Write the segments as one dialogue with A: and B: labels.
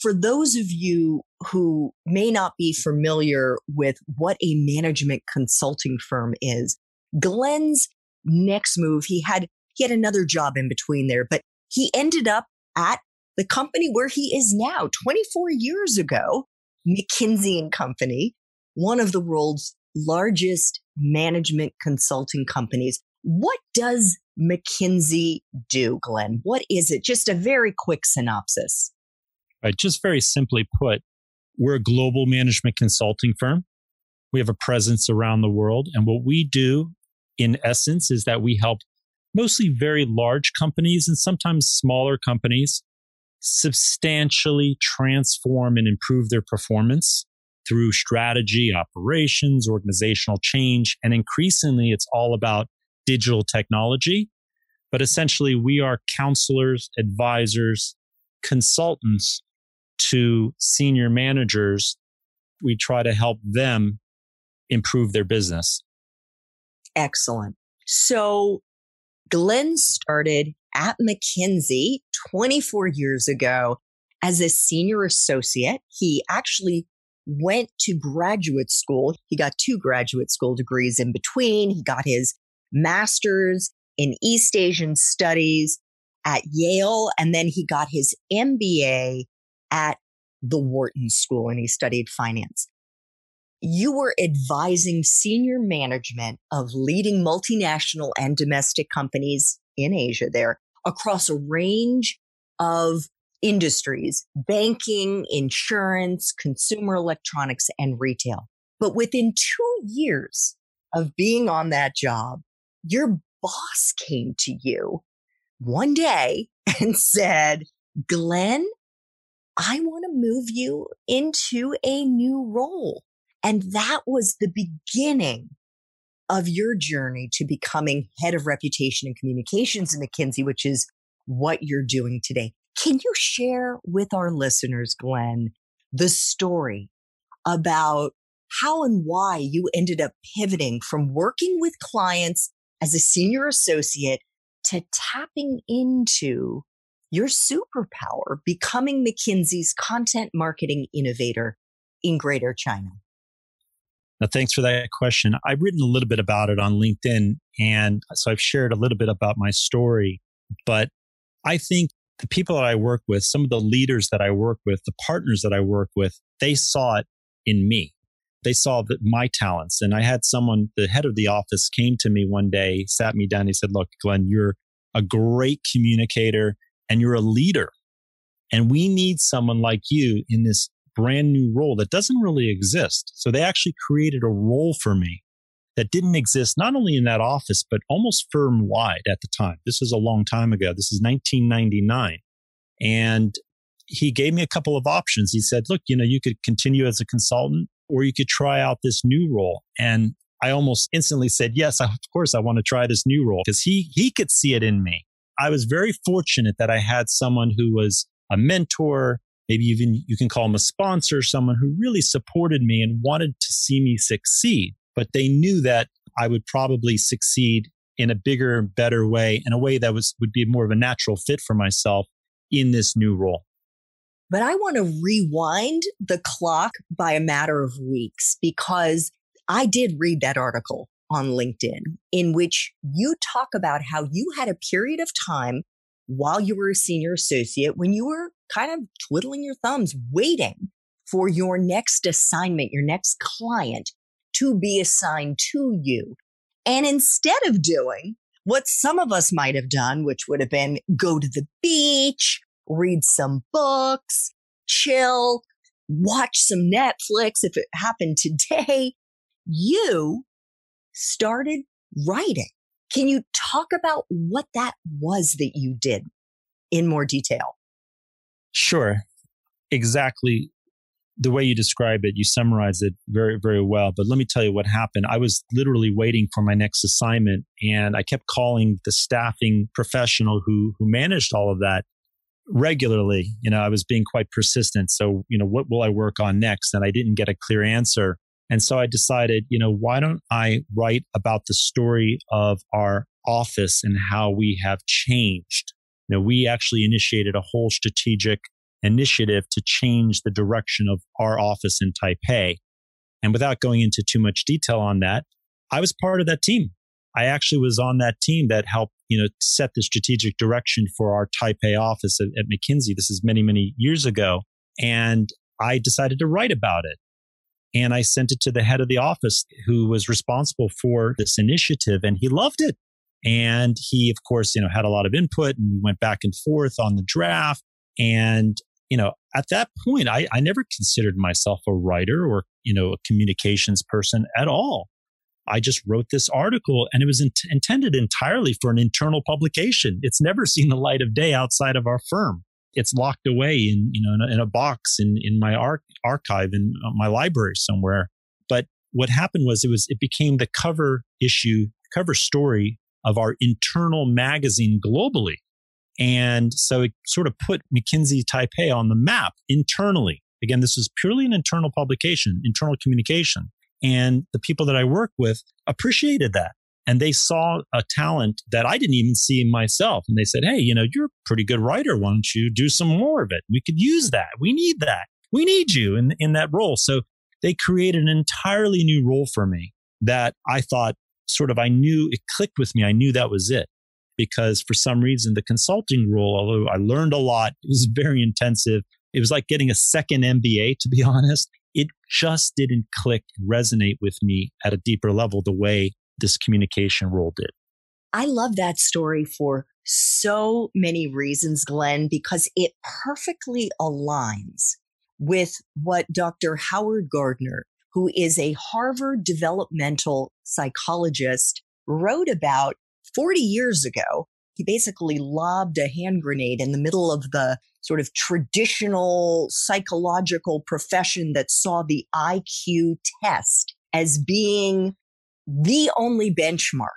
A: For those of you who may not be familiar with what a management consulting firm is, Glenn's next move, he had he had another job in between there, but he ended up at the company where he is now 24 years ago, McKinsey and Company, one of the world's largest management consulting companies. What does McKinsey do, Glenn? What is it? Just a very quick synopsis.
B: Right? Just very simply put, we're a global management consulting firm. We have a presence around the world. And what we do in essence is that we help mostly very large companies and sometimes smaller companies substantially transform and improve their performance through strategy, operations, organizational change. And increasingly, it's all about digital technology. But essentially, we are counselors, advisors, consultants to senior managers, we try to help them improve their business.
A: Excellent. So Glenn started at McKinsey 24 years ago as a senior associate. He actually went to graduate school. He got two graduate school degrees in between. He got his master's in East Asian studies at Yale, and then he got his MBA at the Wharton School and he studied finance. You were advising senior management of leading multinational and domestic companies in Asia there across a range of industries, banking, insurance, consumer electronics, and retail. But within two years of being on that job, your boss came to you one day and said, Glenn, I want to move you into a new role. And that was the beginning of your journey to becoming head of reputation and communications in McKinsey, which is what you're doing today. Can you share with our listeners, Glenn, the story about how and why you ended up pivoting from working with clients as a senior associate to tapping into your superpower becoming McKinsey's content marketing innovator in Greater China?
B: Now, thanks for that question. I've written a little bit about it on LinkedIn, and so I've shared a little bit about my story. But I think the people that I work with, some of the leaders that I work with, the partners that I work with, they saw it in me. They saw that my talents. And I had someone, the head of the office came to me one day, sat me down. He said, Look, Glenn, you're a great communicator and you're a leader. And we need someone like you in this brand new role that doesn't really exist. So they actually created a role for me that didn't exist not only in that office, but almost firm wide at the time. This is a long time ago. This is 1999. And he gave me a couple of options. He said, look, you know, you could continue as a consultant or you could try out this new role. And I almost instantly said, yes, of course, I want to try this new role because he, he could see it in me. I was very fortunate that I had someone who was a mentor, maybe even you can call him a sponsor, someone who really supported me and wanted to see me succeed. But they knew that I would probably succeed in a bigger, better way, in a way that was would be more of a natural fit for myself in this new role.
A: But I want to rewind the clock by a matter of weeks because I did read that article on LinkedIn in which you talk about how you had a period of time while you were a senior associate when you were kind of twiddling your thumbs, waiting for your next assignment, your next client to be assigned to you. And instead of doing what some of us might have done, which would have been go to the beach, read some books, chill, watch some Netflix if it happened today, you started writing. Can you talk about what that was that you did in more detail?
B: Sure. Exactly the way you describe it, you summarize it very, very well. But let me tell you what happened. I was literally waiting for my next assignment and I kept calling the staffing professional who, who managed all of that regularly. You know, I was being quite persistent. So, you know, what will I work on next? And I didn't get a clear answer. And so I decided, you know, why don't I write about the story of our office and how we have changed? You know, we actually initiated a whole strategic initiative to change the direction of our office in Taipei. And without going into too much detail on that, I was part of that team. I actually was on that team that helped, you know, set the strategic direction for our Taipei office at, at McKinsey. This is many, many years ago. And I decided to write about it. And I sent it to the head of the office who was responsible for this initiative and he loved it. And he, of course, you know, had a lot of input and we went back and forth on the draft. And, you know, at that point, I, I never considered myself a writer or, you know, a communications person at all. I just wrote this article and it was int- intended entirely for an internal publication. It's never seen the light of day outside of our firm. It's locked away in, you know, in a, in a box in, in my ar- archive in uh, my library somewhere. But what happened was it was, it became the cover issue, cover story of our internal magazine globally. And so it sort of put McKinsey Taipei on the map internally. Again, this is purely an internal publication, internal communication. And the people that I work with appreciated that. And they saw a talent that I didn't even see myself. And they said, Hey, you know, you're a pretty good writer. Why don't you do some more of it? We could use that. We need that. We need you in, in that role. So they created an entirely new role for me that I thought sort of I knew it clicked with me. I knew that was it because for some reason the consulting role, although I learned a lot, it was very intensive. It was like getting a second MBA, to be honest. It just didn't click, resonate with me at a deeper level the way this communication role did.
A: I love that story for so many reasons, Glenn, because it perfectly aligns with what Dr. Howard Gardner, who is a Harvard developmental psychologist, wrote about 40 years ago, he basically lobbed a hand grenade in the middle of the sort of traditional psychological profession that saw the IQ test as being the only benchmark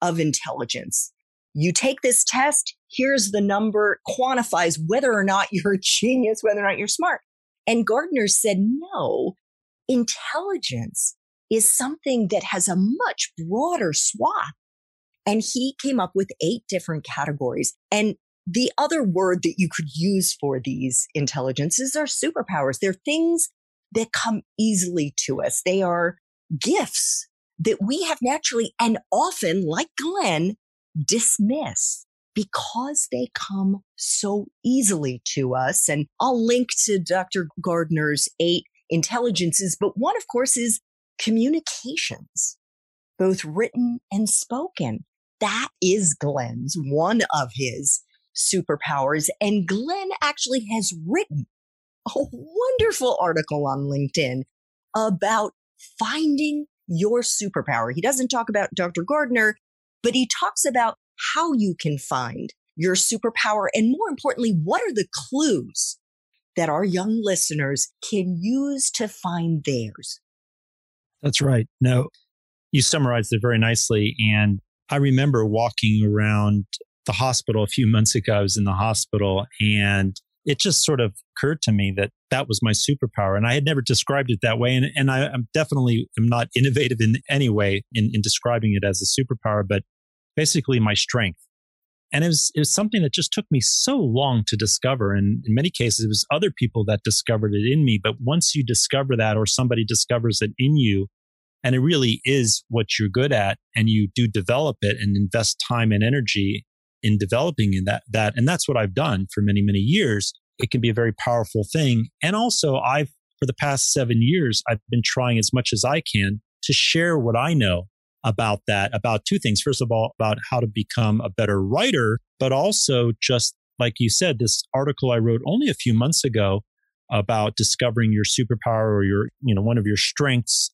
A: of intelligence. You take this test, here's the number, quantifies whether or not you're a genius, whether or not you're smart. And Gardner said, no, intelligence is something that has a much broader swath and he came up with eight different categories. And the other word that you could use for these intelligences are superpowers. They're things that come easily to us. They are gifts that we have naturally and often, like Glenn, dismiss because they come so easily to us. And I'll link to Dr. Gardner's eight intelligences, but one, of course, is communications, both written and spoken that is Glenn's, one of his superpowers. And Glenn actually has written a wonderful article on LinkedIn about finding your superpower. He doesn't talk about Dr. Gardner, but he talks about how you can find your superpower. And more importantly, what are the clues that our young listeners can use to find theirs?
B: That's right. No, you summarized it very nicely. And I remember walking around the hospital a few months ago. I was in the hospital and it just sort of occurred to me that that was my superpower. And I had never described it that way. And, and I, am definitely am not innovative in any way in, in describing it as a superpower, but basically my strength. And it was, it was something that just took me so long to discover. And in many cases, it was other people that discovered it in me. But once you discover that or somebody discovers it in you, and it really is what you're good at, and you do develop it and invest time and energy in developing in that, that, and that's what I've done for many, many years. It can be a very powerful thing. And also I've, for the past seven years, I've been trying as much as I can to share what I know about that, about two things. First of all, about how to become a better writer, but also just like you said, this article I wrote only a few months ago about discovering your superpower or your, you know, one of your strengths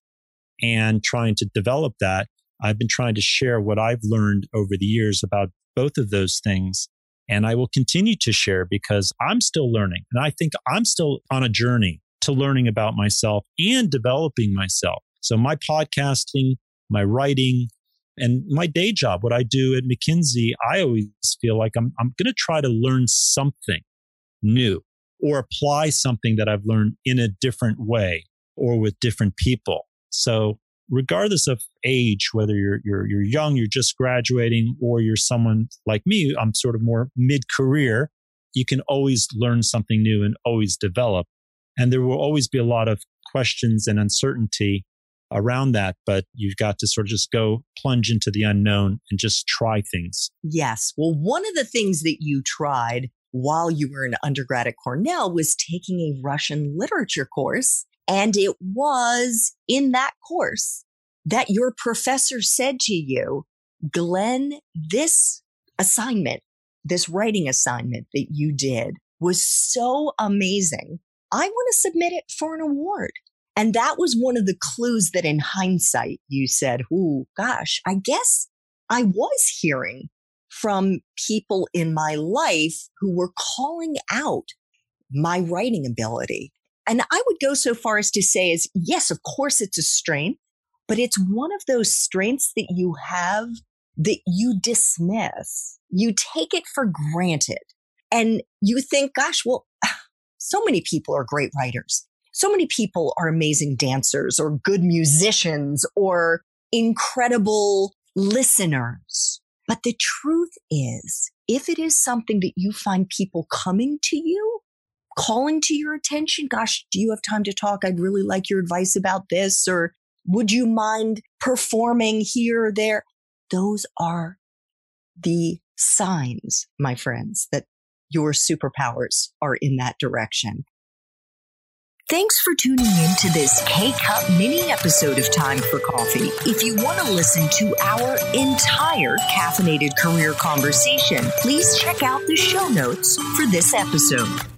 B: and trying to develop that. I've been trying to share what I've learned over the years about both of those things. And I will continue to share because I'm still learning. And I think I'm still on a journey to learning about myself and developing myself. So my podcasting, my writing, and my day job, what I do at McKinsey, I always feel like I'm, I'm going to try to learn something new or apply something that I've learned in a different way or with different people. So regardless of age, whether you're, you're, you're young, you're just graduating, or you're someone like me, I'm sort of more mid career, you can always learn something new and always develop. And there will always be a lot of questions and uncertainty around that, but you've got to sort of just go plunge into the unknown and just try things.
A: Yes. Well, one of the things that you tried while you were an undergrad at Cornell was taking a Russian literature course. And it was in that course that your professor said to you, Glenn, this assignment, this writing assignment that you did was so amazing. I want to submit it for an award. And that was one of the clues that in hindsight you said, Oh gosh, I guess I was hearing from people in my life who were calling out my writing ability. And I would go so far as to say is yes, of course it's a strength, but it's one of those strengths that you have that you dismiss. You take it for granted and you think, gosh, well, so many people are great writers so many people are amazing dancers or good musicians or incredible listeners. But the truth is, if it is something that you find people coming to you, calling to your attention, gosh, do you have time to talk? I'd really like your advice about this. Or would you mind performing here or there? Those are the signs, my friends, that your superpowers are in that direction. Thanks for tuning in to this K Cup mini episode of Time for Coffee. If you want to listen to our entire caffeinated career conversation, please check out the show notes for this episode.